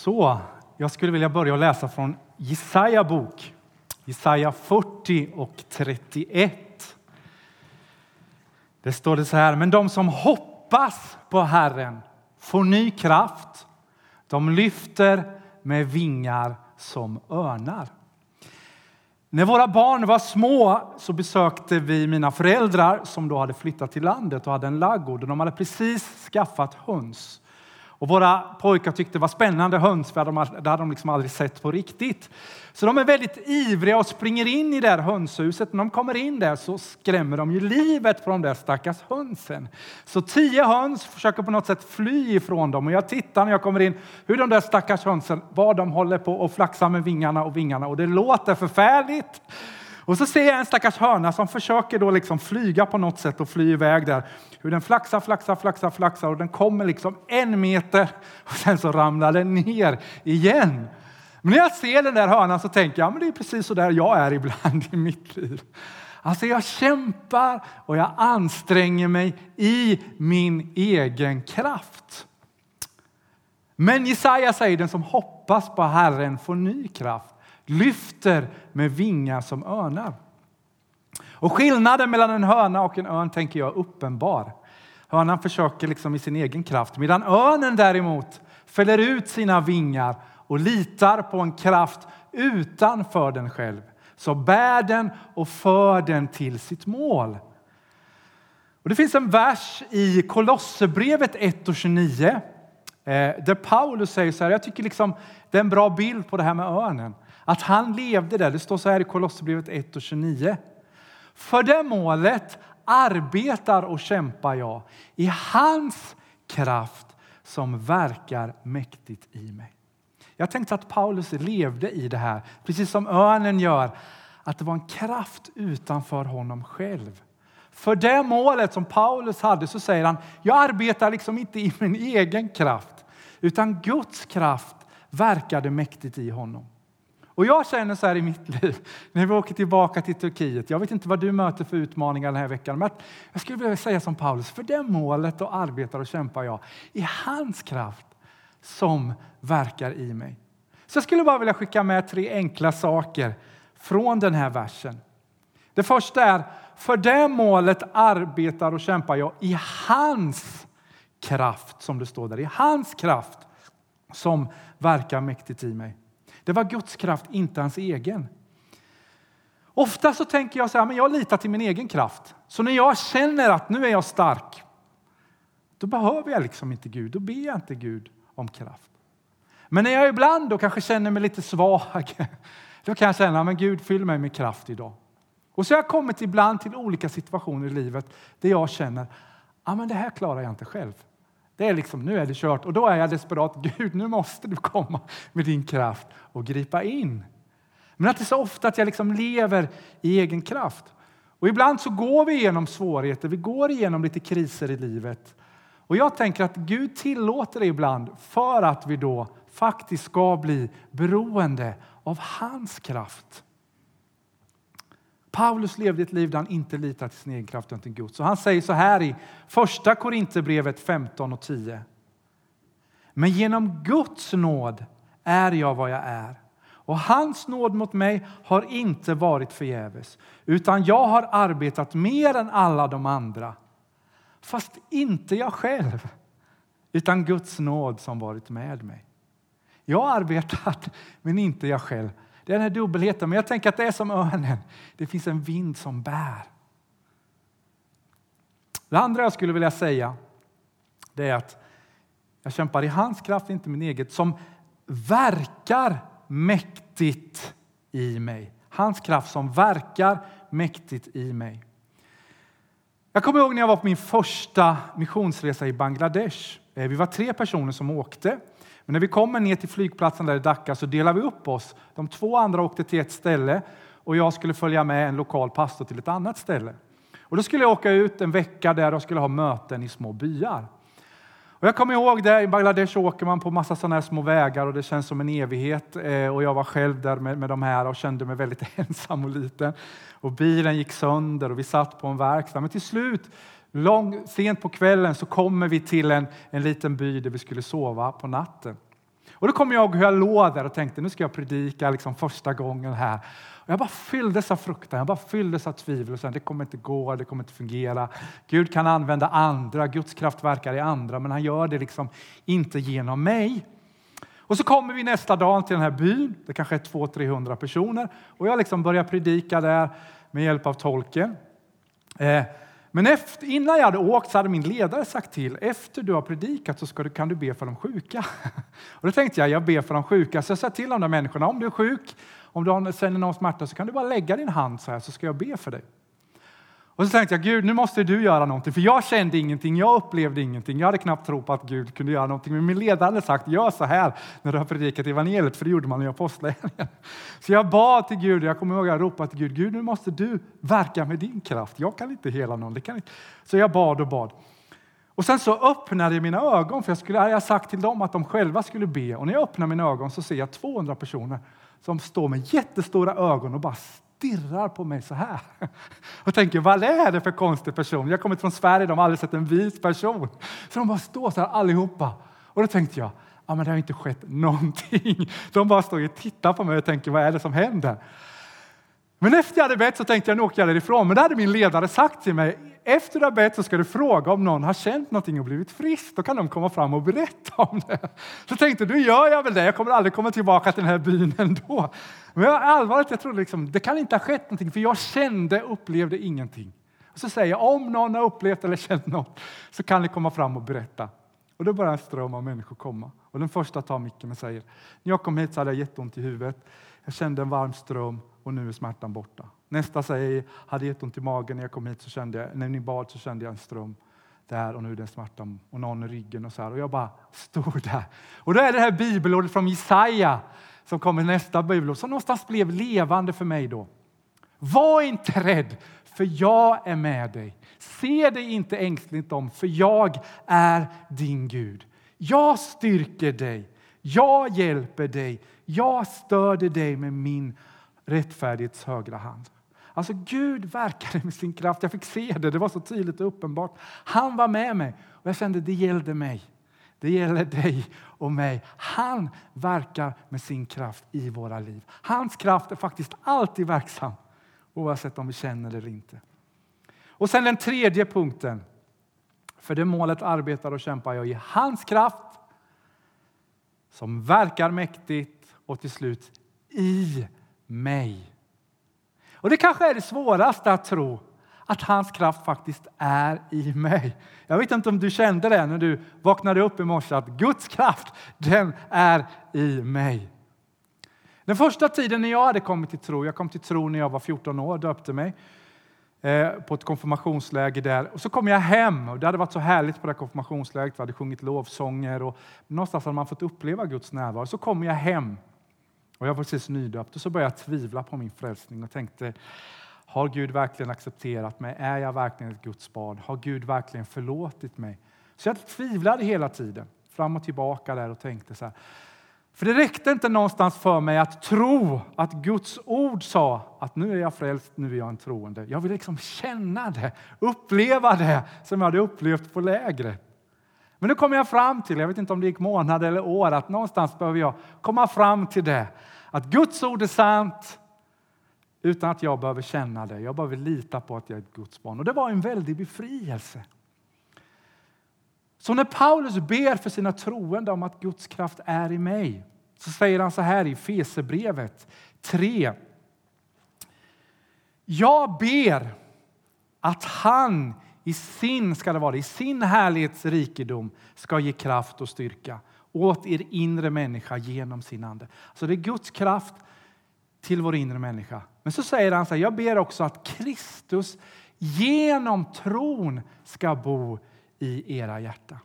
Så, jag skulle vilja börja läsa från Jesaja bok. Jesaja 40 och 31. Det står det så här, men de som hoppas på Herren får ny kraft. De lyfter med vingar som örnar. När våra barn var små så besökte vi mina föräldrar som då hade flyttat till landet och hade en laggård. De hade precis skaffat höns. Och våra pojkar tyckte det var spännande höns, för det hade de liksom aldrig sett på riktigt. Så de är väldigt ivriga och springer in i det här hönshuset. När de kommer in där så skrämmer de ju livet på de där stackars hönsen. Så tio höns försöker på något sätt fly ifrån dem. Och jag tittar när jag kommer in hur de där stackars hönsen, vad de håller på och flaxar med vingarna och vingarna. Och det låter förfärligt. Och så ser jag en stackars hörna som försöker då liksom flyga på något sätt och fly iväg där. Hur den flaxar, flaxar, flaxar, flaxar och den kommer liksom en meter och sen så ramlar den ner igen. Men när jag ser den där hörnan så tänker jag, men det är precis så där jag är ibland i mitt liv. Alltså jag kämpar och jag anstränger mig i min egen kraft. Men Jesaja säger den som hoppas på Herren får ny kraft lyfter med vingar som örnar. Och skillnaden mellan en höna och en örn tänker jag är uppenbar. Hönan försöker liksom i sin egen kraft medan örnen däremot fäller ut sina vingar och litar på en kraft utanför den själv. som bär den och för den till sitt mål. Och det finns en vers i Kolosserbrevet 1 och 29 eh, där Paulus säger så här, jag tycker liksom det är en bra bild på det här med örnen. Att han levde där. Det står så här i Kolosserbrevet 1 och 29. För det målet arbetar och kämpar jag i hans kraft som verkar mäktigt i mig. Jag tänkte att Paulus levde i det här, precis som örnen gör, att det var en kraft utanför honom själv. För det målet som Paulus hade så säger han, jag arbetar liksom inte i min egen kraft, utan Guds kraft verkade mäktigt i honom. Och jag känner så här i mitt liv, när vi åker tillbaka till Turkiet. Jag vet inte vad du möter för utmaningar den här veckan, men jag skulle vilja säga som Paulus, för det målet och arbetar och kämpar jag i hans kraft som verkar i mig. Så jag skulle bara vilja skicka med tre enkla saker från den här versen. Det första är, för det målet arbetar och kämpar jag i hans kraft, som det står där. I hans kraft som verkar mäktigt i mig. Det var Guds kraft, inte hans egen. Ofta så tänker jag så här, men jag litar till min egen kraft. Så när jag känner att nu är jag stark, då behöver jag liksom inte Gud. Då ber jag inte Gud om kraft. Men när jag ibland då kanske känner mig lite svag, då kan jag känna, men Gud fyll mig med kraft idag. Och så har jag kommit ibland till olika situationer i livet där jag känner, ja men det här klarar jag inte själv. Det är liksom, nu är det kört och då är jag desperat. Gud, nu måste du komma med din kraft och gripa in. Men att det är så ofta att jag liksom lever i egen kraft. Och ibland så går vi igenom svårigheter, vi går igenom lite kriser i livet. Och jag tänker att Gud tillåter det ibland för att vi då faktiskt ska bli beroende av hans kraft. Paulus levde ett liv där han inte litade till sin egen kraft utan till Gud. Så han säger så här i första Korinthierbrevet 15 och 10. Men genom Guds nåd är jag vad jag är. Och hans nåd mot mig har inte varit förgäves, utan jag har arbetat mer än alla de andra. Fast inte jag själv, utan Guds nåd som varit med mig. Jag har arbetat, men inte jag själv. Det är den här dubbelheten. Men jag tänker att det är som örnen. Det finns en vind som bär. Det andra jag skulle vilja säga det är att jag kämpar i hans kraft, inte min eget, som verkar mäktigt i mig. Hans kraft som verkar mäktigt i mig. Jag kommer ihåg när jag var på min första missionsresa i Bangladesh. Eh, vi var tre personer som åkte. Men när vi kommer ner till flygplatsen där i Dhaka så delar vi upp oss. De två andra åkte till ett ställe och jag skulle följa med en lokal pastor till ett annat ställe. Och då skulle jag åka ut en vecka där och skulle ha möten i små byar. Och jag kommer ihåg det, i Bangladesh åker man på massa sådana här små vägar och det känns som en evighet. Eh, och jag var själv där med, med de här och kände mig väldigt ensam och liten. Och bilen gick sönder och vi satt på en verkstad. Men till slut Lång, sent på kvällen så kommer vi till en, en liten by där vi skulle sova på natten. Och då kommer jag ihåg hur jag låg där och tänkte nu ska jag predika liksom första gången här. Och jag bara fylldes av fruktan, jag bara fylldes av tvivel. Och sen, det kommer inte gå, det kommer inte fungera. Gud kan använda andra, Guds kraft verkar i andra, men han gör det liksom inte genom mig. Och så kommer vi nästa dag till den här byn, det kanske är 200-300 personer. Och jag liksom börjar predika där med hjälp av tolken. Eh, men efter, innan jag hade åkt så hade min ledare sagt till, efter du har predikat så ska du, kan du be för de sjuka. Och då tänkte jag, jag ber för de sjuka. Så jag sa till de där människorna, om du är sjuk, om du känner någon smärta så kan du bara lägga din hand så här så ska jag be för dig. Och så tänkte jag, Gud, nu måste du göra någonting, för jag kände ingenting, jag upplevde ingenting. Jag hade knappt tro på att Gud kunde göra någonting, men min ledare hade sagt, gör så här när du har predikat evangeliet, för det gjorde man i apostlagärningarna. Så jag bad till Gud, jag kommer ihåg att jag ropade till Gud, Gud, nu måste du verka med din kraft. Jag kan inte hela någon. Det kan inte. Så jag bad och bad. Och sen så öppnade jag mina ögon, för jag skulle, jag sagt till dem att de själva skulle be. Och när jag öppnar mina ögon så ser jag 200 personer som står med jättestora ögon och bara stirrar på mig så här. Och tänker, vad är det för konstig person? Jag har kommit från Sverige, de har aldrig sett en vit person. Så de bara står så här allihopa. Och då tänkte jag, ja, men det har inte skett någonting. De bara står och tittar på mig och tänker, vad är det som händer? Men efter jag hade bett så tänkte jag, nu åker jag därifrån. Men det hade min ledare sagt till mig, efter du har bett så ska du fråga om någon har känt någonting och blivit frisk. Då kan de komma fram och berätta om det. Så tänkte du gör jag väl det. Jag kommer aldrig komma tillbaka till den här byn ändå. Men jag, allvarligt, jag trodde liksom, det kan inte ha skett någonting för jag kände, upplevde ingenting. Och så säger jag, om någon har upplevt eller känt något så kan ni komma fram och berätta. Och då börjar en ström av människor komma. Och den första tar micken och säger, när jag kom hit så hade jag jätteont i huvudet. Jag kände en varm ström och nu är smärtan borta. Nästa säger, hade gett ont i magen när jag kom hit så kände jag, när ni bad så kände jag en ström där och nu är det smärtan och någon i ryggen och så här. Och jag bara stod där. Och då är det här bibelordet från Jesaja som kommer nästa bibelord som någonstans blev levande för mig då. Var inte rädd, för jag är med dig. Se dig inte ängsligt om, för jag är din Gud. Jag styrker dig, jag hjälper dig, jag stöder dig med min rättfärdighets högra hand. Alltså Gud verkade med sin kraft. Jag fick se det, det var så tydligt och uppenbart. Han var med mig och jag kände det gällde mig. Det gäller dig och mig. Han verkar med sin kraft i våra liv. Hans kraft är faktiskt alltid verksam oavsett om vi känner det eller inte. Och sen den tredje punkten. För det målet arbetar och kämpar jag i hans kraft som verkar mäktigt och till slut i mig. Och Det kanske är det svåraste att tro, att hans kraft faktiskt är i mig. Jag vet inte om du kände det när du vaknade upp i morse, att Guds kraft, den är i mig. Den första tiden när jag hade kommit till tro, jag kom till tro när jag var 14 år, döpte mig eh, på ett konfirmationsläger där. Och så kom jag hem och det hade varit så härligt på det konfirmationslägret. Vi hade sjungit lovsånger och någonstans hade man fått uppleva Guds närvaro. Så kom jag hem och jag var precis nydöpt och så började jag tvivla på min frälsning och tänkte, har Gud verkligen accepterat mig? Är jag verkligen ett Guds barn? Har Gud verkligen förlåtit mig? Så jag tvivlade hela tiden, fram och tillbaka där och tänkte så här. För det räckte inte någonstans för mig att tro att Guds ord sa att nu är jag frälst, nu är jag en troende. Jag vill liksom känna det, uppleva det som jag hade upplevt på lägret. Men nu kommer jag fram till, jag vet inte om det gick månader eller år, att någonstans behöver jag komma fram till det. Att Guds ord är sant utan att jag behöver känna det. Jag behöver lita på att jag är ett Guds barn. Och det var en väldig befrielse. Så när Paulus ber för sina troende om att Guds kraft är i mig så säger han så här i Fesebrevet 3. Jag ber att han i sin, ska det vara, i sin härlighetsrikedom ska ge kraft och styrka åt er inre människa genom sin ande. Så det är Guds kraft till vår inre människa. Men så säger han så här, jag ber också att Kristus genom tron ska bo i era hjärtan.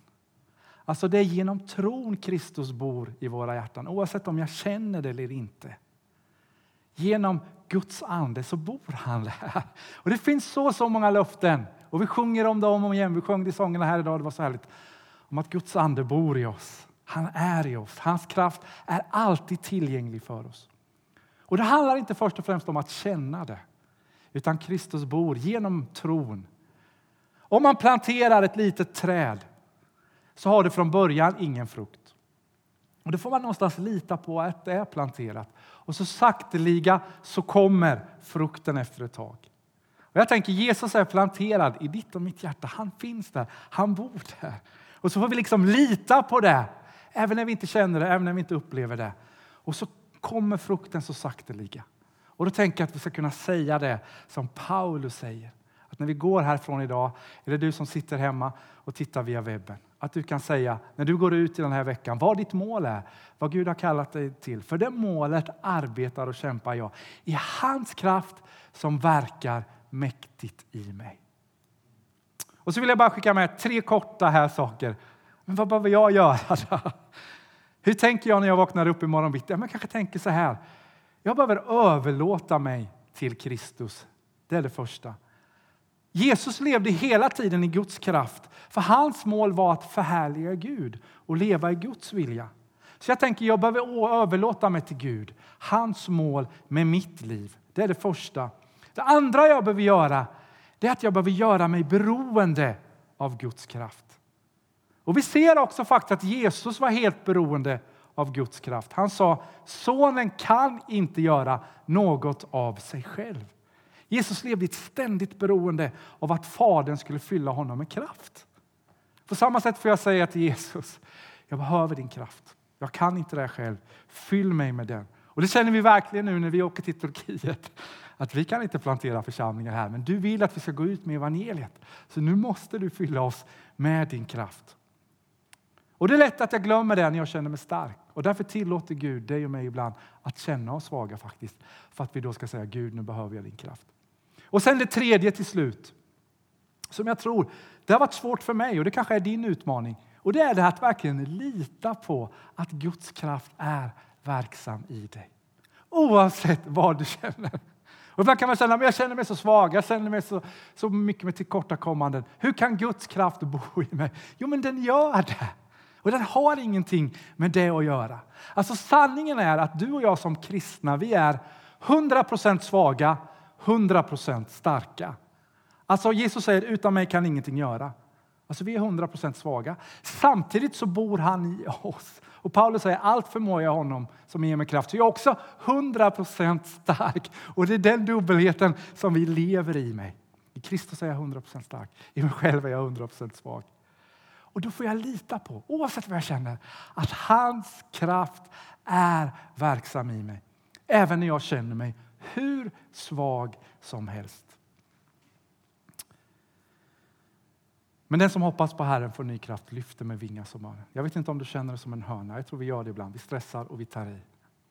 Alltså det är genom tron Kristus bor i våra hjärtan, oavsett om jag känner det eller inte. Genom Guds ande så bor han där. Och det finns så, så många löften. Och vi sjunger om dem om igen. Vi sjöng de sångerna här idag, det var så härligt. Om att Guds ande bor i oss. Han är i oss. Hans kraft är alltid tillgänglig för oss. Och det handlar inte först och främst om att känna det, utan Kristus bor genom tron. Om man planterar ett litet träd så har det från början ingen frukt. Och det får man någonstans lita på att det är planterat. Och så sakteliga så kommer frukten efter ett tag. Och jag tänker Jesus är planterad i ditt och mitt hjärta. Han finns där, han bor där. Och så får vi liksom lita på det, även när vi inte känner det, även när vi inte upplever det. Och så kommer frukten så sakteliga. Och då tänker jag att vi ska kunna säga det som Paulus säger. Att när vi går härifrån idag, eller du som sitter hemma och tittar via webben, att du kan säga när du går ut i den här veckan vad ditt mål är, vad Gud har kallat dig till. För det målet arbetar och kämpar jag i hans kraft som verkar mäktigt i mig. Och så vill jag bara skicka med tre korta här saker. Men vad behöver jag göra? Hur tänker jag när jag vaknar upp imorgon bitti? Jag kanske tänker så här. Jag behöver överlåta mig till Kristus. Det är det första. Jesus levde hela tiden i Guds kraft, för hans mål var att förhärliga Gud och leva i Guds vilja. Så jag tänker jag behöver överlåta mig till Gud, hans mål med mitt liv. Det är det första. Det andra jag behöver göra det är att jag behöver göra mig beroende av Guds kraft. Och Vi ser också faktiskt att Jesus var helt beroende av Guds kraft. Han sa sonen kan inte göra något av sig själv. Jesus levde i ett ständigt beroende av att Fadern skulle fylla honom med kraft. På samma sätt får jag säga till Jesus, jag behöver din kraft. Jag kan inte det själv. Fyll mig med den. Och Det känner vi verkligen nu när vi åker till Turkiet. Att vi kan inte plantera församlingar här, men du vill att vi ska gå ut med evangeliet. Så nu måste du fylla oss med din kraft. Och Det är lätt att jag glömmer det när jag känner mig stark. Och Därför tillåter Gud dig och mig ibland att känna oss svaga faktiskt. För att vi då ska säga Gud, nu behöver jag din kraft. Och sen det tredje till slut, som jag tror det har varit svårt för mig och det kanske är din utmaning. Och det är det att verkligen lita på att Guds kraft är verksam i dig. Oavsett vad du känner. Och ibland kan man känna att jag känner mig så svag, jag känner mig så, så mycket med tillkortakommanden. Hur kan Guds kraft bo i mig? Jo, men den gör det. Och den har ingenting med det att göra. Alltså sanningen är att du och jag som kristna, vi är 100% svaga 100 % starka. Alltså Jesus säger utan mig kan ingenting göra. Alltså vi är 100 procent svaga. Samtidigt så bor han i oss. Och Paulus säger allt förmår jag honom som ger mig kraft. Så jag är också 100 procent stark. Och det är den dubbelheten som vi lever i mig. I Kristus är jag 100 procent stark. I mig själv är jag 100 procent svag. Och då får jag lita på, oavsett vad jag känner, att hans kraft är verksam i mig. Även när jag känner mig hur svag som helst. Men den som hoppas på Herren får ny kraft, lyfter med vingar som örn. Jag vet inte om du känner det som en hörna. Jag tror vi gör det ibland. Vi stressar och vi tar i.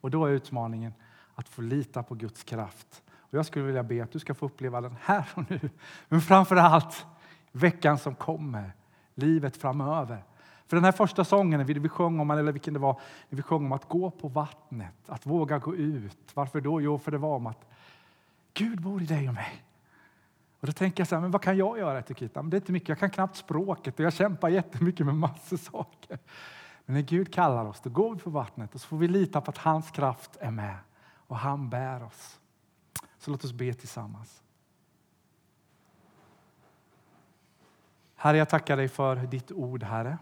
Och då är utmaningen att få lita på Guds kraft. Och jag skulle vilja be att du ska få uppleva den här och nu. Men framför allt veckan som kommer, livet framöver. För den här första sången, vi sjöng om, eller vilken det var, vi sjöng om att gå på vattnet, att våga gå ut. Varför då? Jo, för det var om att Gud bor i dig och mig. Och då tänker jag så här, men vad kan jag göra i Turkiet? Men det är inte mycket, jag kan knappt språket och jag kämpar jättemycket med massor saker. Men när Gud kallar oss, då går vi på vattnet och så får vi lita på att hans kraft är med och han bär oss. Så låt oss be tillsammans. Herre, jag tackar dig för ditt ord, Herre.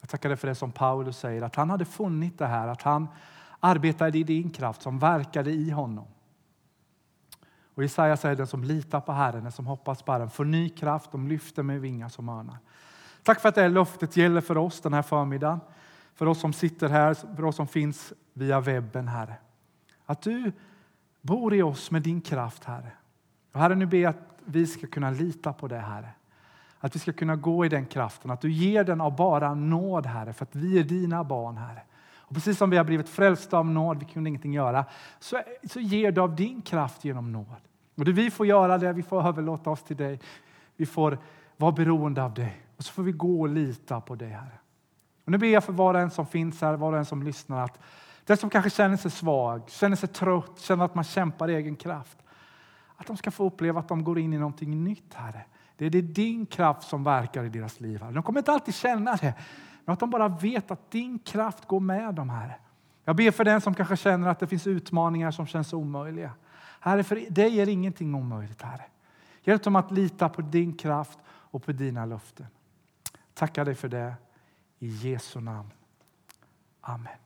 Jag tackar dig för det som Paulus säger, att han hade funnit det här, att han arbetade i din kraft som verkade i honom. Och Jesaja säger den som litar på Herren, den som hoppas på Herren, får ny kraft, de lyfter med vingar som örnar. Tack för att det löftet gäller för oss den här förmiddagen, för oss som sitter här, för oss som finns via webben, Herre. Att du bor i oss med din kraft, Herre. Och Herre, nu ber jag att vi ska kunna lita på det, Herre. Att vi ska kunna gå i den kraften, att du ger den av bara nåd, Herre, för att vi är dina barn, Herre. Och precis som vi har blivit frälsta av nåd, vi kunde ingenting göra, så, så ger du av din kraft genom nåd. Och det vi får göra det, vi får överlåta oss till dig. Vi får vara beroende av dig. Och så får vi gå och lita på dig, Herre. Och nu ber jag för var och en som finns här, var och en som lyssnar, att den som kanske känner sig svag, känner sig trött, känner att man kämpar i egen kraft, att de ska få uppleva att de går in i någonting nytt, Herre. Det är det din kraft som verkar i deras liv. De kommer inte alltid känna det, men att de bara vet att din kraft går med dem, Herre. Jag ber för den som kanske känner att det finns utmaningar som känns omöjliga. Herre, för dig är ingenting omöjligt, Herre. Hjälp dem att lita på din kraft och på dina löften. Tackar dig för det. I Jesu namn. Amen.